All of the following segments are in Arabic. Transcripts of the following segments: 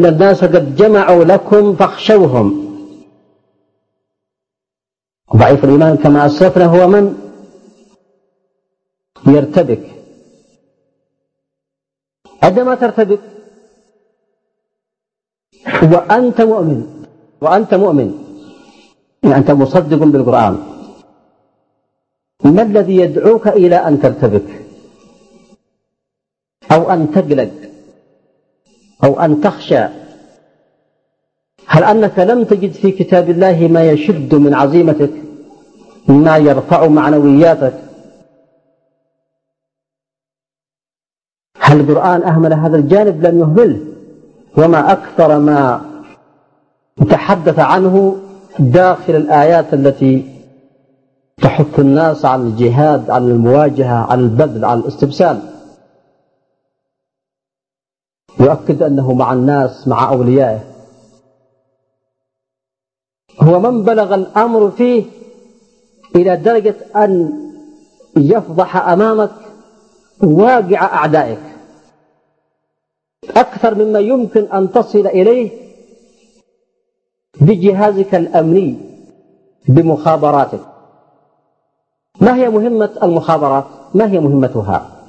إن الناس قد جمعوا لكم فاخشوهم. ضعيف الإيمان كما أسلفنا هو من؟ يرتبك. عندما ترتبك. وأنت مؤمن. وأنت مؤمن. يعني أنت مصدق بالقرآن. ما الذي يدعوك إلى أن ترتبك؟ أو أن تقلق؟ أو أن تخشى. هل أنك لم تجد في كتاب الله ما يشد من عزيمتك ما يرفع معنوياتك؟ هل القرآن أهمل هذا الجانب؟ لم يهمله وما أكثر ما تحدث عنه داخل الآيات التي تحث الناس على الجهاد على المواجهة على البذل على الاستبسال. يؤكد أنه مع الناس مع أوليائه هو من بلغ الأمر فيه إلى درجة أن يفضح أمامك واقع أعدائك أكثر مما يمكن أن تصل إليه بجهازك الأمني بمخابراتك ما هي مهمة المخابرات؟ ما هي مهمتها؟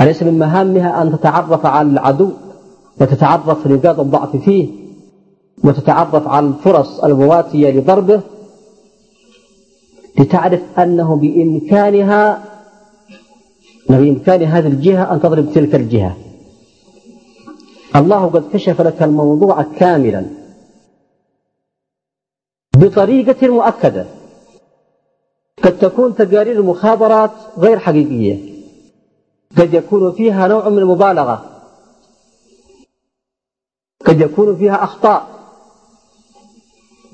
أليس من مهامها أن تتعرف على العدو وتتعرف نقاط الضعف فيه وتتعرف على الفرص المواتية لضربه لتعرف أنه بإمكانها بإمكان هذه الجهة أن تضرب تلك الجهة. الله قد كشف لك الموضوع كاملا بطريقة مؤكدة. قد تكون تقارير المخابرات غير حقيقية. قد يكون فيها نوع من المبالغة. قد يكون فيها أخطاء.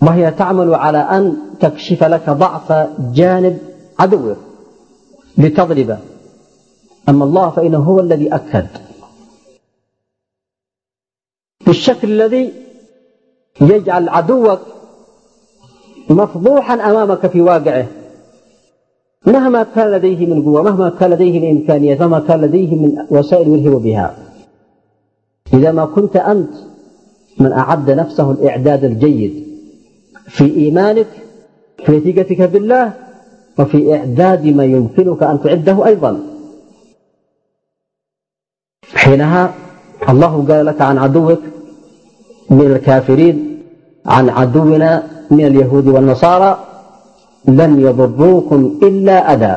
وهي تعمل على أن تكشف لك ضعف جانب عدوك لتضربه. أما الله فإنه هو الذي أكد. بالشكل الذي يجعل عدوك مفضوحا أمامك في واقعه. مهما كان لديه من قوة مهما كان لديه من إمكانيات مهما كان لديه من وسائل يلهب بها. إذا ما كنت أنت من أعد نفسه الإعداد الجيد في إيمانك في ثقتك بالله وفي إعداد ما يمكنك أن تعده أيضا. حينها الله قال لك عن عدوك من الكافرين عن عدونا من اليهود والنصارى. لن يضروكم إلا أذى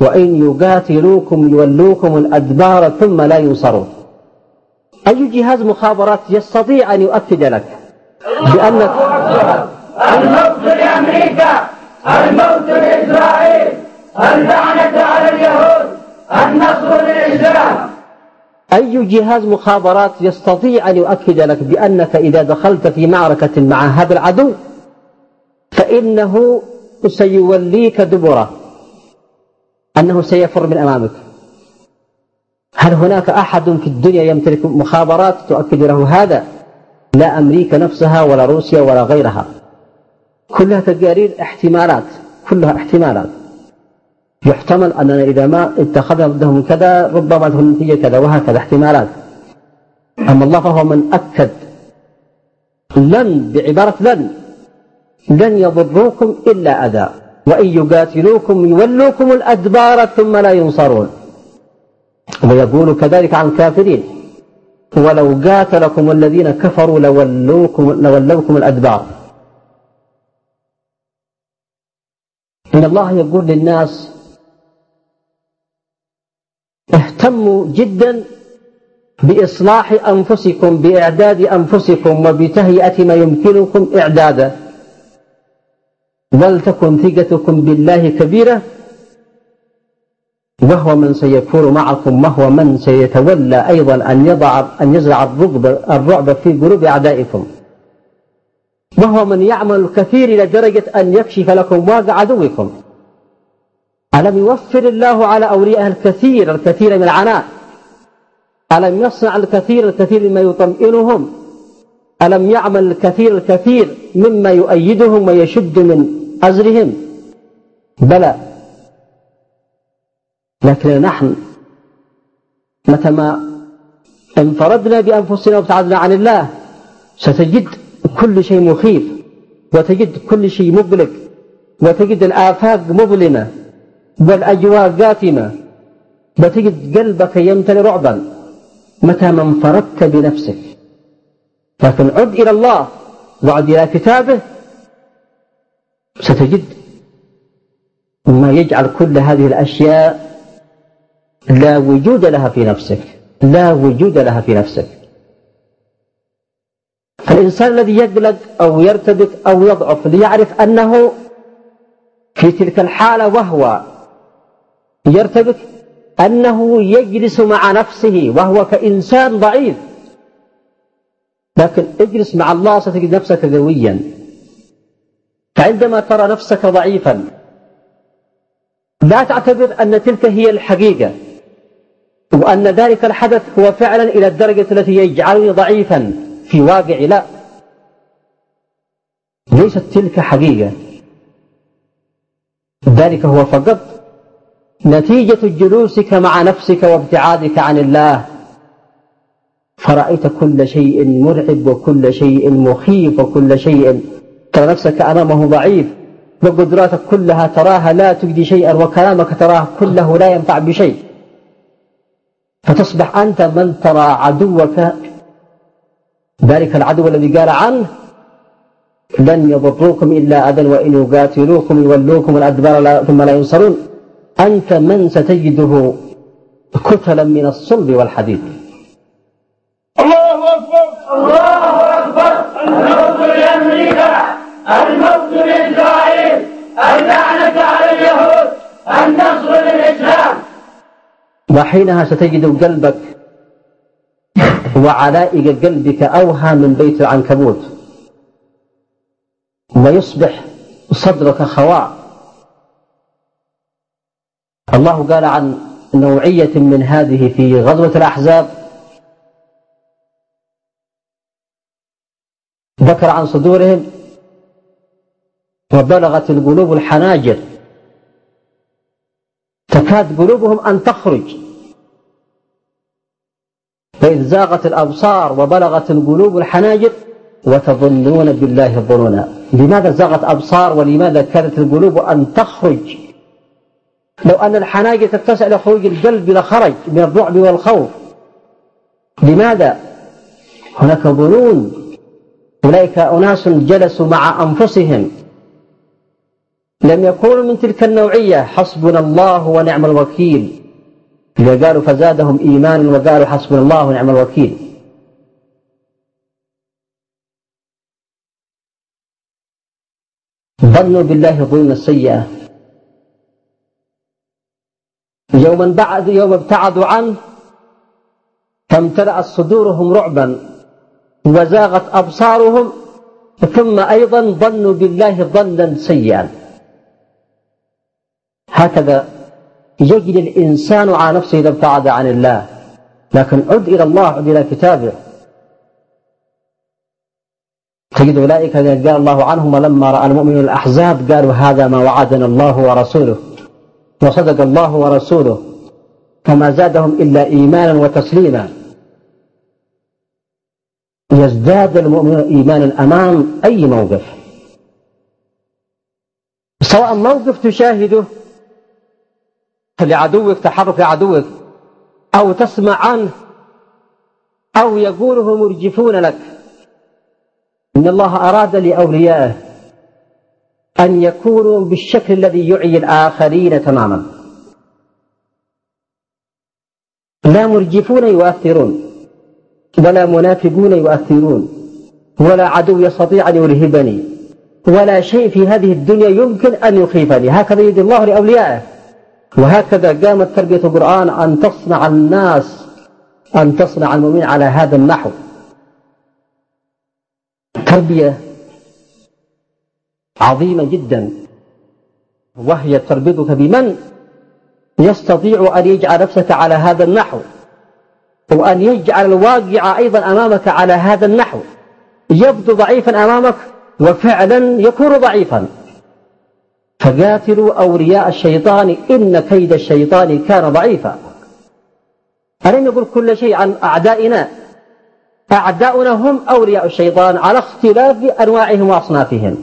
وإن يقاتلوكم يولوكم الأدبار ثم لا ينصرون. أي جهاز مخابرات يستطيع أن يؤكد لك بأنك الموت لأمريكا الموت لإسرائيل اللعنة على اليهود النصر للإسلام. أي جهاز مخابرات يستطيع أن يؤكد لك بأنك إذا دخلت في معركة مع هذا العدو فإنه سيوليك دبرة. أنه سيفر من أمامك. هل هناك أحد في الدنيا يمتلك مخابرات تؤكد له هذا؟ لا أمريكا نفسها ولا روسيا ولا غيرها. كلها تقارير احتمالات. كلها احتمالات. يحتمل أننا إذا ما اتخذنا ضدهم كذا ربما تكون النتيجة كذا وهكذا احتمالات. أما الله فهو من أكد. لن بعبارة لن. لن يضروكم إلا أذى وإن يقاتلوكم يولوكم الأدبار ثم لا ينصرون. ويقول كذلك عن الكافرين ولو قاتلكم الذين كفروا لولوكم, لولوكم الأدبار. إن الله يقول للناس اهتموا جدا بإصلاح أنفسكم بإعداد أنفسكم وبتهيئة ما يمكنكم إعداده. ولتكن ثقتكم بالله كبيرة وهو من سيكون معكم وهو من سيتولى أيضا أن يضع أن يزرع الرعب, الرعب في قلوب أعدائكم. وهو من يعمل الكثير إلى درجة أن يكشف لكم واقع عدوكم. ألم يوفر الله على أوليائه الكثير الكثير من العناء؟ ألم يصنع الكثير الكثير مما يطمئنهم؟ ألم يعمل الكثير الكثير مما يؤيدهم ويشد من أزرهم بلى. لكن نحن متى ما انفردنا بأنفسنا وابتعدنا عن الله ستجد كل شيء مخيف وتجد كل شيء مقلق وتجد الآفاق مظلمة والأجواء قاتمة وتجد قلبك يمتلئ رعبا متى ما انفردت بنفسك. لكن عد إلى الله وعد إلى كتابه ستجد ما يجعل كل هذه الأشياء لا وجود لها في نفسك لا وجود لها في نفسك. فالإنسان الذي يقلق أو يرتبك أو يضعف ليعرف أنه في تلك الحالة وهو يرتبك أنه يجلس مع نفسه وهو كإنسان ضعيف. لكن اجلس مع الله ستجد نفسك قويا فعندما ترى نفسك ضعيفا لا تعتبر أن تلك هي الحقيقة وأن ذلك الحدث هو فعلا إلى الدرجة التي يجعلني ضعيفا في واقعي. لا ليست تلك حقيقة. ذلك هو فقط نتيجة جلوسك مع نفسك وابتعادك عن الله. فرأيت كل شيء مرعب وكل شيء مخيف وكل شيء ترى نفسك أمامه ضعيف وقدراتك كلها تراها لا تجدي شيئا وكلامك تراه كله لا ينفع بشيء. فتصبح أنت من ترى عدوك ذلك العدو الذي قال عنه لن يضروكم إلا أذى وإن يقاتلوكم يولوكم الأدبار ثم لا ينصرون. أنت من ستجده كتلا من الصلب والحديد. الله أكبر. الله أكبر الموت لأمريكا الموت لإسرائيل اللعنة على اليهود النصر للإسلام وحينها ستجد قلبك وعلائق قلبك أوهى من بيت العنكبوت. ويصبح صدرك خواء. الله قال عن نوعية من هذه في غزوة الأحزاب. ذكر عن صدورهم وبلغت القلوب الحناجر. تكاد قلوبهم أن تخرج. فإذ زاغت الأبصار وبلغت القلوب الحناجر وتظنون بالله الظنونا. لماذا زاغت أبصار ولماذا كانت القلوب أن تخرج؟ لو أن الحناجر تتسع لخروج القلب لخرج من الرعب والخوف. لماذا؟ هناك ظنون أولئك أناس جلسوا مع أنفسهم. لم يكونوا من تلك النوعية حسبنا الله ونعم الوكيل. إذا قالوا فزادهم إيمانا وقالوا حسبنا الله ونعم الوكيل. ظنوا بالله ظن السيئة. يوما بعد يوم ابتعدوا عنه فامتلأت صدورهم رعبا وزاغت أبصارهم ثم أيضا ظنوا بالله ظنا سيئا. هكذا يجد الإنسان على نفسه إذا ابتعد عن الله. لكن عد إلى الله عد إلى كتابه. تجد أولئك الذين قال الله عنهم ولما رأى المؤمنون الأحزاب قالوا هذا ما وعدنا الله ورسوله وصدق الله ورسوله فما زادهم إلا إيمانا وتسليما. يزداد المؤمن إيمانا أمام أي موقف. سواء موقف تشاهده لعدوك تحرك عدوك أو تسمع عنه أو يقوله مرجفون لك. إن الله أراد لأوليائه أن يكونوا بالشكل الذي يعي الآخرين تماما. لا مرجفون يؤثرون ولا منافقون يؤثرون ولا عدو يستطيع أن يرهبني ولا شيء في هذه الدنيا يمكن أن يخيفني. هكذا يد الله لأوليائه. وهكذا قامت تربية القرآن أن تصنع الناس أن تصنع المؤمنين على هذا النحو. تربية عظيمة جدا. وهي تربطك بمن يستطيع أن يجعل نفسك على هذا النحو وأن يجعل الواقع أيضا أمامك على هذا النحو. يبدو ضعيفا أمامك وفعلا يكون ضعيفا. فقاتلوا أولياء الشيطان إن كيد الشيطان كان ضعيفا. ألم يقول كل شيء عن أعدائنا؟ أعداؤنا هم أولياء الشيطان على اختلاف أنواعهم وأصنافهم.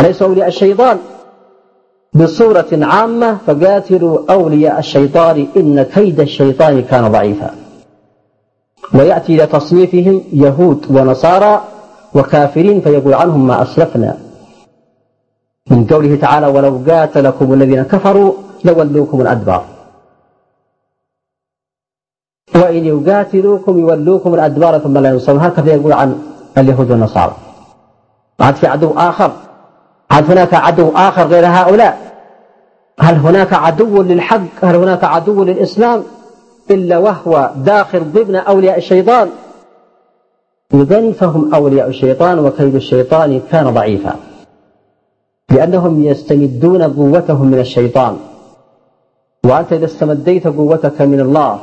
أليسوا أولياء الشيطان؟ بصورة عامة فقاتلوا أولياء الشيطان إن كيد الشيطان كان ضعيفا. ويأتي إلى تصنيفهم يهود ونصارى وكافرين فيقول عنهم ما أسلفنا. من قوله تعالى ولو قاتلكم الذين كفروا لولوكم الأدبار وإن يقاتلوكم يولوكم الأدبار ثم لا ينصرون. هكذا يقول عن اليهود والنصارى. عاد في عدو آخر. عاد هناك عدو آخر غير هؤلاء. هل هناك عدو للحق؟ هل هناك عدو للإسلام؟ إلا وهو داخل ضمن أولياء الشيطان. إذن فهم أولياء الشيطان وكيد الشيطان كان ضعيفا. لأنهم يستمدون قوتهم من الشيطان. وأنت إذا استمديت قوتك من الله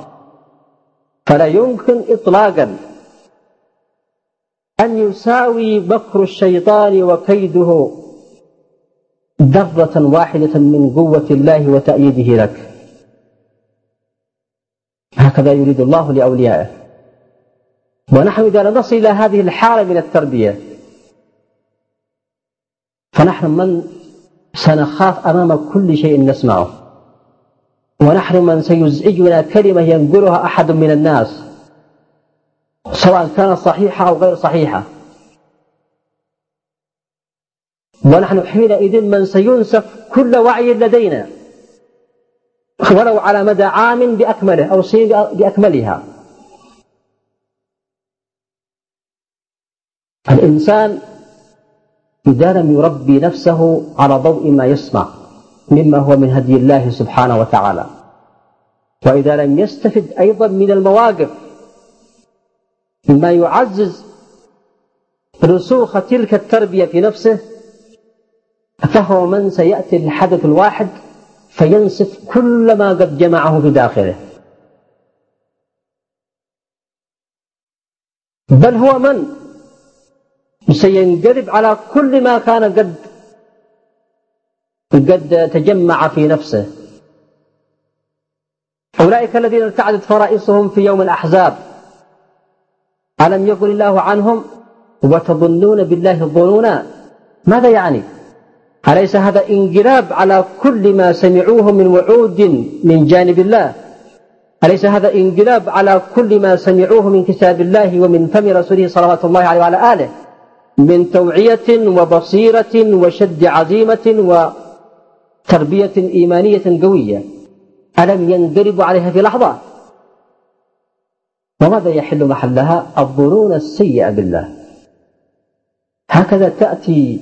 فلا يمكن إطلاقا أن يساوي مكر الشيطان وكيده ذرة واحدة من قوة الله وتأييده لك. هكذا يريد الله لأوليائه. ونحن إذا لم نصل إلى هذه الحالة من التربية فنحن من سنخاف أمام كل شيء نسمعه. ونحن من سيزعجنا كلمة ينقلها أحد من الناس سواء كانت صحيحة أو غير صحيحة. ونحن حينئذ من سينسف كل وعي لدينا ولو على مدى عام بأكمله أو سنين بأكملها. الإنسان إذا لم يربي نفسه على ضوء ما يسمع مما هو من هدي الله سبحانه وتعالى. وإذا لم يستفد أيضا من المواقف مما يعزز رسوخ تلك التربية في نفسه فهو من سيأتي الحدث الواحد فينسف كل ما قد جمعه في داخله. بل هو من؟ سينقلب على كل ما كان قد قد تجمع في نفسه. أولئك الذين ارتعدت فرائصهم في يوم الأحزاب. ألم يقل الله عنهم وتظنون بالله الظنونا؟ ماذا يعني؟ أليس هذا انقلاب على كل ما سمعوه من وعود من جانب الله؟ أليس هذا انقلاب على كل ما سمعوه من كتاب الله ومن فم رسوله صلوات الله عليه وعلى آله؟ من توعية وبصيرة وشد عزيمة وتربية إيمانية قوية. ألم ينقلبوا عليها في لحظة؟ وماذا يحل محلها؟ الظنون السيئة بالله. هكذا تأتي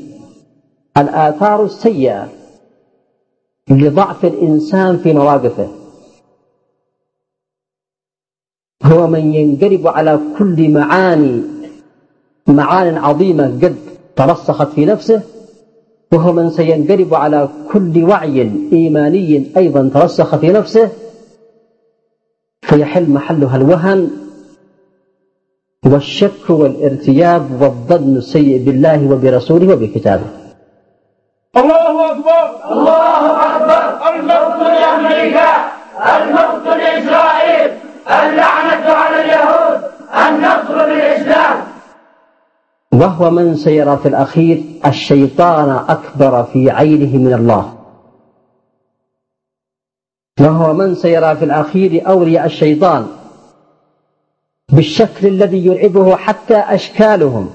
الآثار السيئة لضعف الإنسان في مواقفه هو من ينقلب على كل معاني معان عظيمة قد ترسخت في نفسه وهو من سينقلب على كل وعي إيماني أيضا ترسخ في نفسه فيحل محلها الوهن والشك والارتياب والظن السيء بالله وبرسوله وبكتابه. الله أكبر! الله أكبر! الموت لأمريكا! الموت لإسرائيل! اللعنة على اليهود! النصر للإسلام وهو من سيرى في الأخير الشيطان أكبر في عينه من الله. وهو من سيرى في الأخير أولياء الشيطان بالشكل الذي يرعبه حتى أشكالهم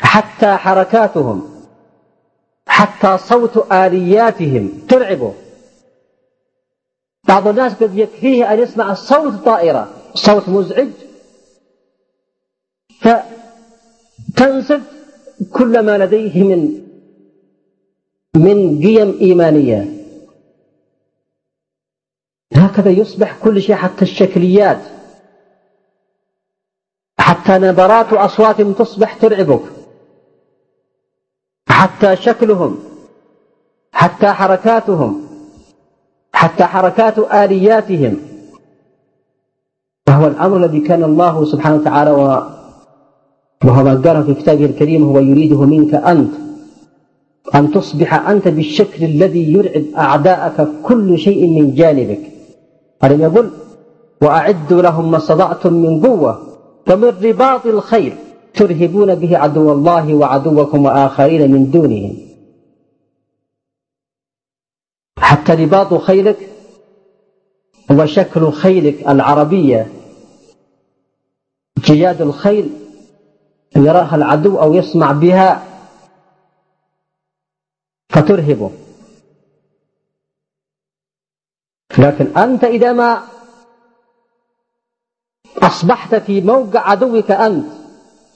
حتى حركاتهم حتى صوت آلياتهم ترعبه بعض الناس قد يكفيه أن يسمع صوت طائرة صوت مزعج. فتنسف كل ما لديه من من قيم إيمانية. هكذا يصبح كل شيء حتى الشكليات حتى نبرات وأصوات تصبح ترعبك حتى شكلهم حتى حركاتهم حتى حركات آلياتهم. وهو الأمر الذي كان الله سبحانه وتعالى وهو ما قاله في كتابه الكريم هو يريده منك أنت. أن تصبح أنت بالشكل الذي يرعب أعداءك كل شيء من جانبك. ألم يقول وأعدوا لهم ما استطعتم من قوة ومن رباط الخيل ترهبون به عدو الله وعدوكم وآخرين من دونهم. حتى رباط خيلك هو شكل خيلك العربية. جياد الخيل يراها العدو أو يسمع بها فترهبه. لكن أنت إذا ما أصبحت في موقع عدوك أنت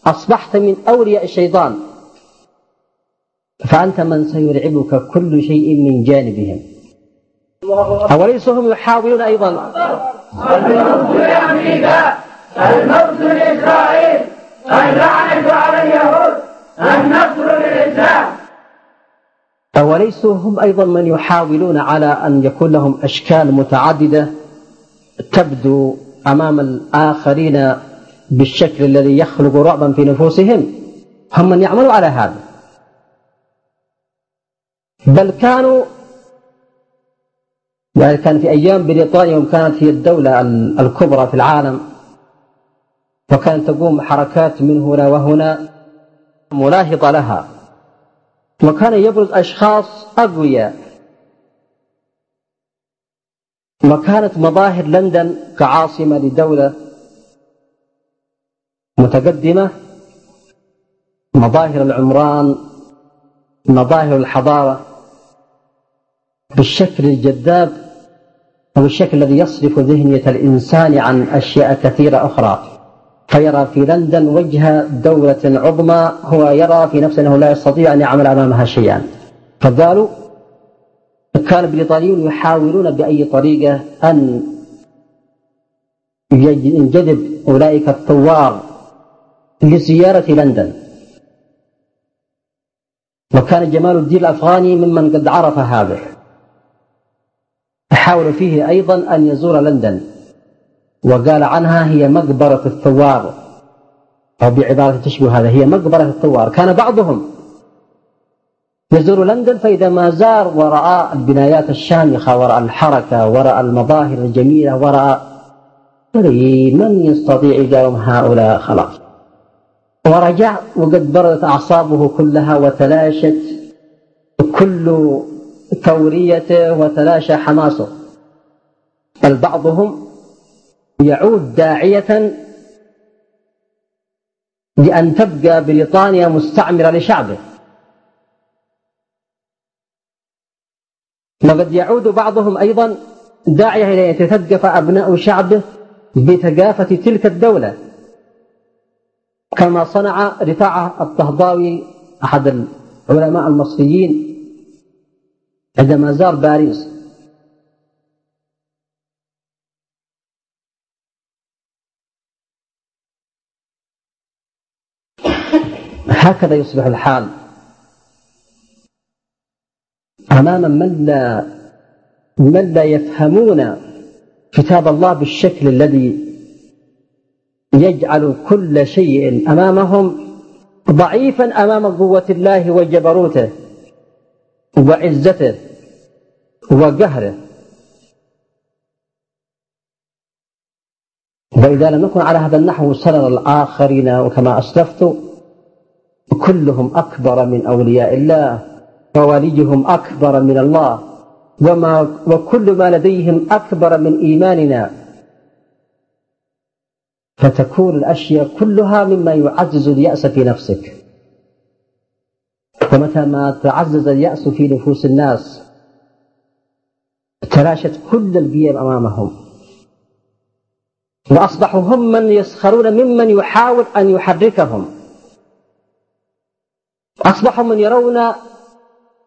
أصبحت من أولياء الشيطان فأنت من سيرعبك كل شيء من جانبهم. أوليس هم يحاولون أيضا؟ الموت لأمريكا الموت لإسرائيل. اللعنة على اليهود النصر للإسلام. أوليسوا هم أيضا من يحاولون على أن يكون لهم أشكال متعددة تبدو أمام الآخرين بالشكل الذي يخلق رعبا في نفوسهم. هم من يعملوا على هذا. بل كانوا يعني كان في أيام بريطانيا وكانت هي الدولة الكبرى في العالم وكانت تقوم حركات من هنا وهنا ملاحظة لها. وكان يبرز أشخاص أقوياء. وكانت مظاهر لندن كعاصمة لدولة متقدمة. مظاهر العمران مظاهر الحضارة. بالشكل الجذاب أو الشكل الذي يصرف ذهنية الإنسان عن أشياء كثيرة أخرى. فيرى في لندن وجه دولة عظمى هو يرى في نفسه أنه لا يستطيع أن يعمل أمامها شيئا. فقالوا كان البريطانيون يحاولون بأي طريقة أن ينجذب أولئك الثوار لزيارة لندن. وكان جمال الدين الأفغاني ممن قد عرف هذا. حاول فيه أيضا أن يزور لندن. وقال عنها هي مقبرة الثوار. أو بعبارة تشبه هذا هي مقبرة الثوار. كان بعضهم يزور لندن فإذا ما زار ورأى البنايات الشامخة ورأى الحركة ورأى المظاهر الجميلة ورأى من يستطيع يجاوب هؤلاء خلاص. ورجع وقد بردت أعصابه كلها وتلاشت كل ثوريته وتلاشى حماسه. بل بعضهم يعود داعية لأن تبقى بريطانيا مستعمرة لشعبه. وقد يعود بعضهم أيضا داعية إلى أن يتثقف أبناء شعبه بثقافة تلك الدولة كما صنع رفاعة الطهضاوي أحد العلماء المصريين عندما زار باريس. هكذا يصبح الحال. أمام من لا من لا يفهمون كتاب الله بالشكل الذي يجعل كل شيء أمامهم ضعيفا أمام قوة الله وجبروته وعزته وقهره. وإذا لم نكن على هذا النحو سنرى الآخرين وكما أسلفت كلهم أكبر من أولياء الله وواليهم أكبر من الله وما وكل ما لديهم أكبر من إيماننا. فتكون الأشياء كلها مما يعزز اليأس في نفسك. ومتى ما تعزز اليأس في نفوس الناس تلاشت كل القيم أمامهم. وأصبحوا هم من يسخرون ممن يحاول أن يحركهم. أصبحوا من يرون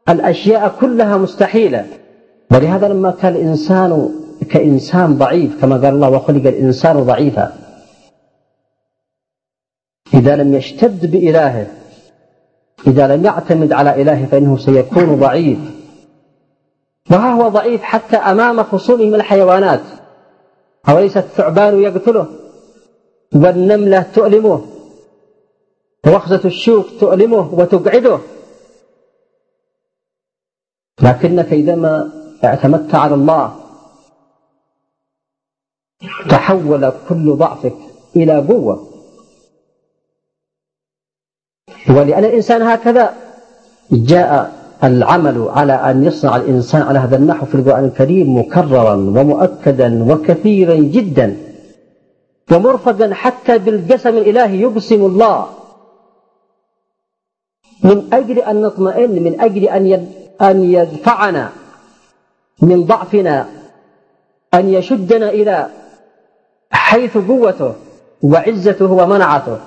الأشياء كلها مستحيلة. ولهذا لما كان الإنسان كإنسان ضعيف كما قال الله وخلق الإنسان ضعيفا. إذا لم يشتد بإلهه إذا لم يعتمد على إلهه فإنه سيكون ضعيف. وها هو ضعيف حتى أمام خصومه من الحيوانات. أوليس الثعبان يقتله؟ والنملة تؤلمه. وخزة الشوك تؤلمه وتقعده. لكنك إذا ما اعتمدت على الله تحول كل ضعفك إلى قوة. ولأن الإنسان هكذا جاء العمل على أن يصنع الإنسان على هذا النحو في القرآن الكريم مكررا ومؤكدا وكثيرا جدا ومرفقا حتى بالقسم الإلهي يقسم الله. من أجل أن نطمئن من أجل أن أن يدفعنا من ضعفنا أن يشدنا إلى حيث قوته وعزته ومنعته.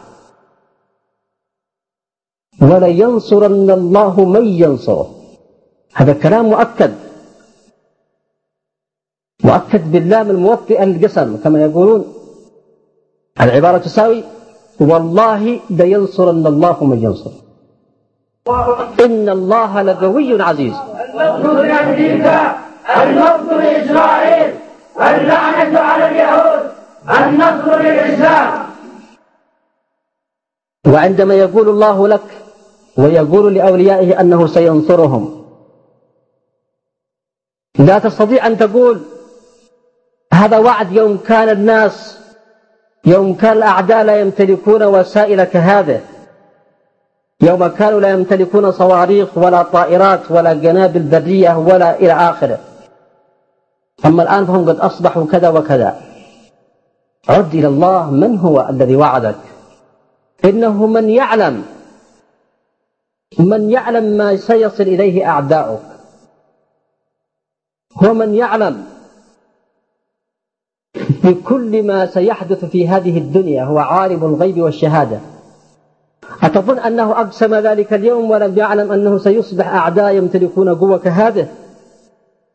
ولينصرن الله من ينصره. هذا كلام مؤكد. مؤكد باللام الموطئة للقسم كما يقولون. العبارة تساوي والله لينصرن الله من ينصر إن الله لقوي عزيز. الموت لأمريكا الموت لإسرائيل اللعنة على اليهود النصر للإسلام. وعندما يقول الله لك ويقول لأوليائه أنه سينصرهم. لا تستطيع أن تقول هذا وعد يوم كان الناس يوم كان الأعداء لا يمتلكون وسائل كهذه يوم كانوا لا يمتلكون صواريخ ولا طائرات ولا قنابل برية ولا إلى آخره. أما الآن فهم قد أصبحوا كذا وكذا. عد إلى الله من هو الذي وعدك. إنه من يعلم. من يعلم ما سيصل إليه أعداؤك. هو من يعلم. بكل ما سيحدث في هذه الدنيا هو عالم الغيب والشهادة. أتظن أنه أقسم ذلك اليوم ولم يعلم أنه سيصبح أعداء يمتلكون قوة كهذه؟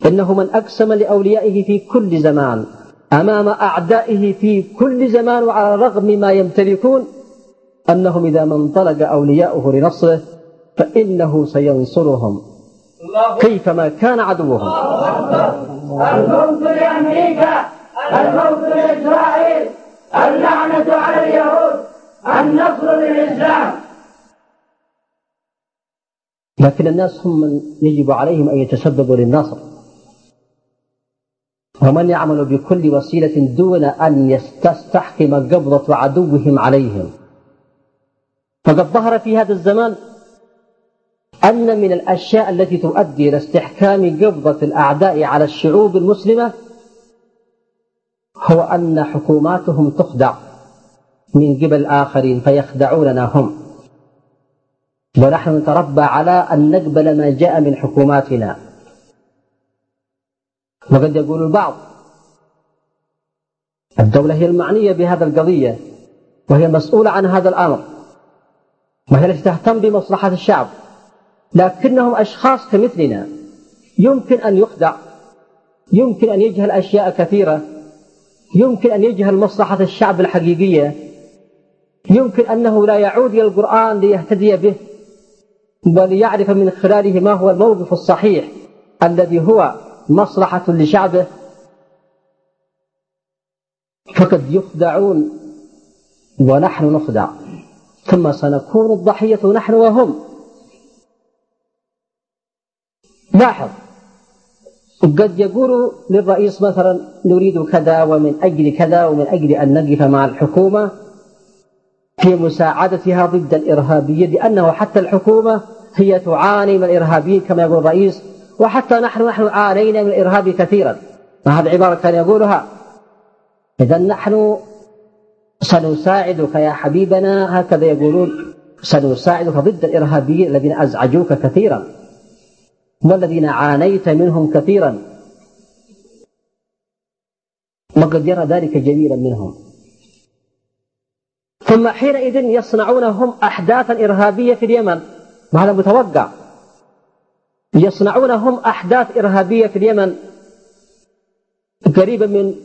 إنه من أقسم لأوليائه في كل زمان أمام أعدائه في كل زمان وعلى رغم ما يمتلكون أنهم إذا ما انطلق أولياؤه لنصره فإنه سينصرهم. كيفما كان عدوهم. الموت لأمريكا الموت لإسرائيل اللعنة على اليهود. النصر للإسلام. لكن الناس هم من يجب عليهم أن يتسببوا للنصر. ومن يعمل بكل وسيلة دون أن تستحكم قبضة عدوهم عليهم. فقد ظهر في هذا الزمان أن من الأشياء التي تؤدي إلى استحكام قبضة الأعداء على الشعوب المسلمة هو أن حكوماتهم تخدع. من قبل الآخرين فيخدعوننا هم. ونحن نتربى على أن نقبل ما جاء من حكوماتنا. وقد يقول البعض الدولة هي المعنية بهذا القضية وهي المسؤولة عن هذا الأمر وهي التي تهتم بمصلحة الشعب. لكنهم أشخاص كمثلنا يمكن أن يخدع يمكن أن يجهل أشياء كثيرة يمكن أن يجهل مصلحة الشعب الحقيقية. يمكن أنه لا يعود إلى القرآن ليهتدي به وليعرف من خلاله ما هو الموقف الصحيح الذي هو مصلحة لشعبه. فقد يخدعون ونحن نخدع ثم سنكون الضحية نحن وهم. لاحظ قد يقول للرئيس مثلا نريد كذا ومن أجل كذا ومن أجل أن نقف مع الحكومة في مساعدتها ضد الإرهابية لأنه حتى الحكومة هي تعاني من الإرهابيين كما يقول الرئيس وحتى نحن نحن عانينا من الإرهاب كثيرا. وهذه عبارة كان يقولها. إذا نحن سنساعدك يا حبيبنا هكذا يقولون. سنساعدك ضد الإرهابيين الذين أزعجوك كثيرا. والذين عانيت منهم كثيرا. وقد يرى ذلك جميلا منهم. ثم حينئذ يصنعون هم أحداثا إرهابية في اليمن. وهذا متوقع؟ يصنعون هم أحداث إرهابية في اليمن. قريبة من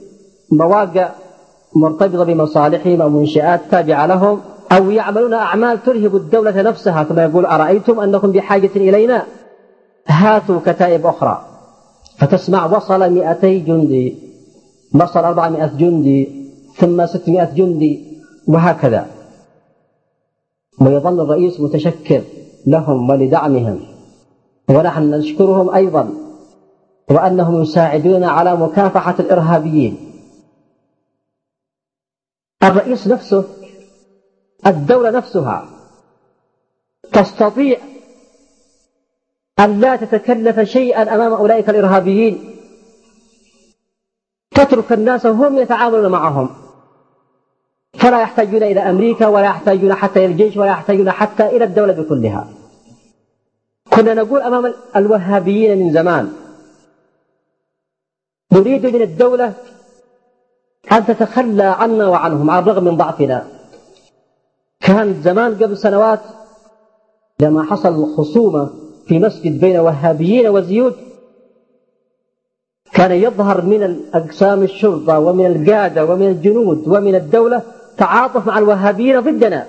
مواقع مرتبطة بمصالحهم أو منشآت تابعة لهم أو يعملون أعمال ترهب الدولة نفسها كما يقول أرأيتم أنكم بحاجة إلينا؟ هاتوا كتائب أخرى. فتسمع وصل مئتي جندي وصل أربعمائة جندي ثم ستمائة جندي. وهكذا. ويظل الرئيس متشكر لهم ولدعمهم. ونحن نشكرهم أيضا وأنهم يساعدون على مكافحة الإرهابيين. الرئيس نفسه الدولة نفسها تستطيع أن لا تتكلف شيئا أمام أولئك الإرهابيين. تترك الناس وهم يتعاملون معهم. فلا يحتاجون إلى أمريكا ولا يحتاجون حتى إلى الجيش ولا يحتاجون حتى إلى الدولة بكلها. كنا نقول أمام الوهابيين من زمان نريد من الدولة أن تتخلى عنا وعنهم على الرغم من ضعفنا. كان زمان قبل سنوات لما حصل خصومة في مسجد بين وهابيين وزيود كان يظهر من أقسام الشرطة ومن القادة ومن الجنود ومن الدولة تعاطف مع الوهابيين ضدنا.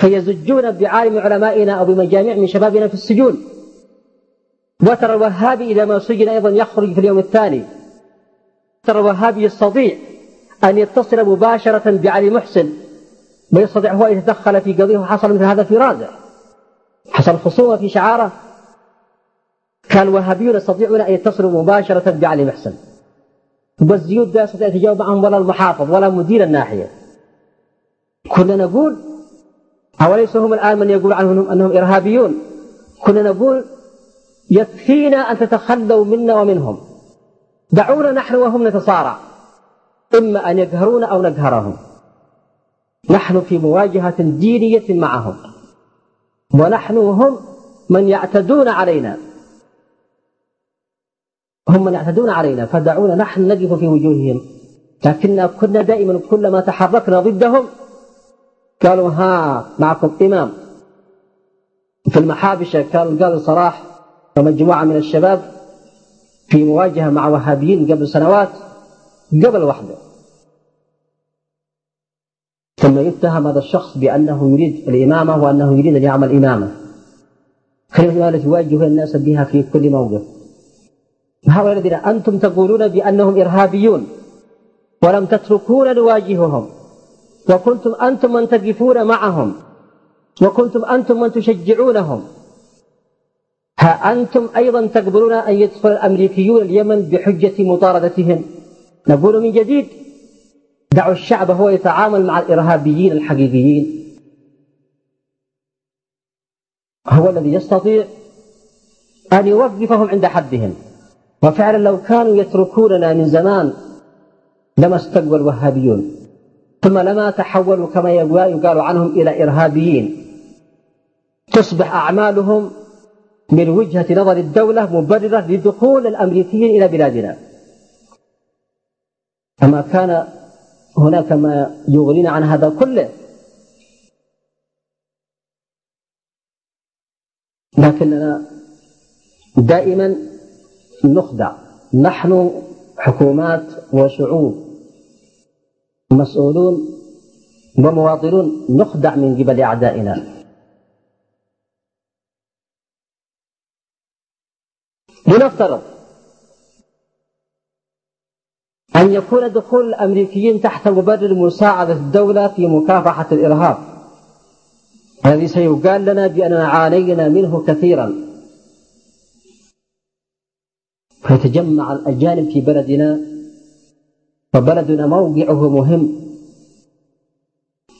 فيزجون بعالم علمائنا أو بمجامع من شبابنا في السجون. وترى الوهابي إذا ما سجن أيضا يخرج في اليوم الثاني. ترى الوهابي يستطيع أن يتصل مباشرة بعلي محسن ويستطيع هو أن يتدخل في قضية وحصل مثل هذا في رازع. حصل خصومة في شعارة. كان الوهابيون يستطيعون أن يتصلوا مباشرة بعلي محسن. والزيود لا يستطيع يتجاوب معهم ولا المحافظ ولا مدير الناحية. كنا نقول أوليس هم الآن من يقول عنهم أنهم إرهابيون؟ كنا نقول يكفينا أن تتخلوا منا ومنهم. دعونا نحن وهم نتصارع إما أن يقهرونا أو نقهرهم. نحن في مواجهة دينية معهم. ونحن وهم من يعتدون علينا. هم من يعتدون علينا. فدعونا نحن نقف في وجوههم. لكننا كنا دائما كلما تحركنا ضدهم قالوا ها معكم إمام. في المحابشة كان القاضي صلاح ومجموعة من الشباب في مواجهة مع وهابيين قبل سنوات قبل وحده. ثم يتهم هذا الشخص بأنه يريد الإمامة وأنه يريد أن يعمل إمامة. كلمة التي يواجه الناس بها في كل موقف. هؤلاء الذين أنتم تقولون بأنهم إرهابيون ولم تتركونا نواجههم. وكنتم أنتم من تقفون معهم وكنتم أنتم من تشجعونهم. ها أنتم أيضا تقبلون أن يدخل الأمريكيون اليمن بحجة مطاردتهم؟ نقول من جديد دعوا الشعب هو يتعامل مع الإرهابيين الحقيقيين. هو الذي يستطيع أن يوقفهم عند حدهم. وفعلا لو كانوا يتركوننا من زمان لما استقبل الوهابيون. ثم لما تحولوا كما يقال عنهم إلى إرهابيين. تصبح أعمالهم من وجهة نظر الدولة مبررة لدخول الأمريكيين إلى بلادنا. أما كان هناك ما يغنينا عن هذا كله. لكننا دائما نخدع. نحن حكومات وشعوب. مسؤولون ومواطنون نخدع من قبل أعدائنا. لنفترض أن يكون دخول الأمريكيين تحت مبرر مساعدة الدولة في مكافحة الإرهاب. الذي سيقال لنا بأننا عانينا منه كثيرا. فيتجمع الأجانب في بلدنا وبلدنا موقعه مهم.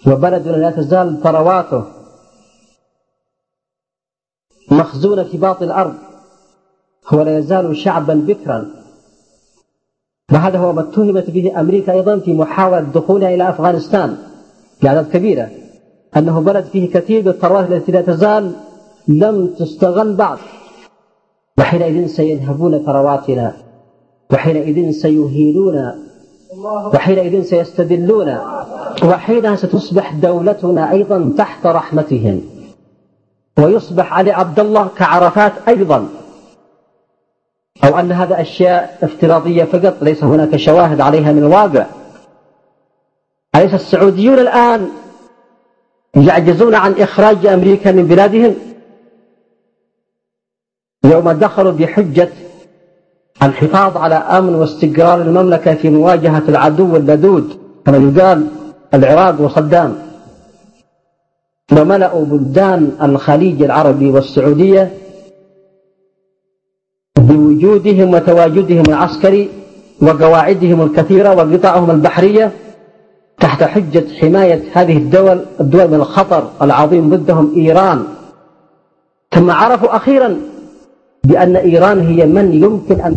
وبلدنا لا تزال ثرواته مخزونة في باطن الأرض. هو لا يزال شعبا بكرا. وهذا هو ما اتهمت به أمريكا أيضا في محاولة دخولها إلى أفغانستان. بأعداد كبيرة. أنه بلد فيه كثير من الثروات التي لا تزال لم تستغل بعد وحينئذ سينهبون ثرواتنا. وحينئذ سيهينون وحينئذ سيستدلون وحينها ستصبح دولتنا أيضا تحت رحمتهم. ويصبح علي عبد الله كعرفات أيضا. أو أن هذا أشياء افتراضية فقط ليس هناك شواهد عليها من الواقع. أليس السعوديون الآن يعجزون عن إخراج أمريكا من بلادهم؟ يوم دخلوا بحجة الحفاظ على أمن واستقرار المملكة في مواجهة العدو اللدود كما يقال العراق وصدام. وملأوا بلدان الخليج العربي والسعودية بوجودهم وتواجدهم العسكري وقواعدهم الكثيرة وقطعهم البحرية تحت حجة حماية هذه الدول الدول من الخطر العظيم ضدهم إيران. ثم عرفوا أخيرا بأن إيران هي من يمكن أن